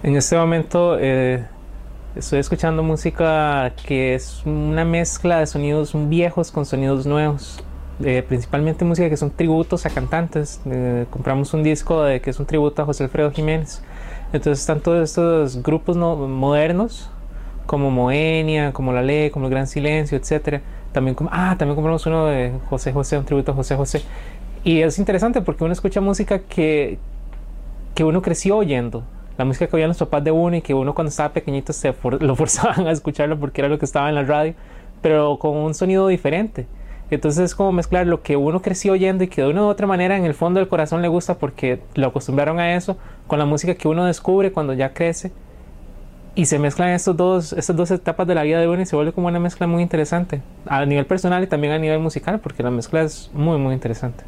En este momento eh, estoy escuchando música que es una mezcla de sonidos viejos con sonidos nuevos. Eh, principalmente música que son tributos a cantantes. Eh, compramos un disco de, que es un tributo a José Alfredo Jiménez. Entonces están todos estos grupos modernos, como Moenia, como La Ley, como El Gran Silencio, etc. También, ah, también compramos uno de José José, un tributo a José José. Y es interesante porque uno escucha música que, que uno creció oyendo la música que oían los papás de uno y que uno cuando estaba pequeñito se lo forzaban a escucharlo porque era lo que estaba en la radio, pero con un sonido diferente. Entonces es como mezclar lo que uno creció oyendo y que de una u otra manera en el fondo del corazón le gusta porque lo acostumbraron a eso, con la música que uno descubre cuando ya crece. Y se mezclan estos dos, estas dos etapas de la vida de uno y se vuelve como una mezcla muy interesante, a nivel personal y también a nivel musical, porque la mezcla es muy, muy interesante.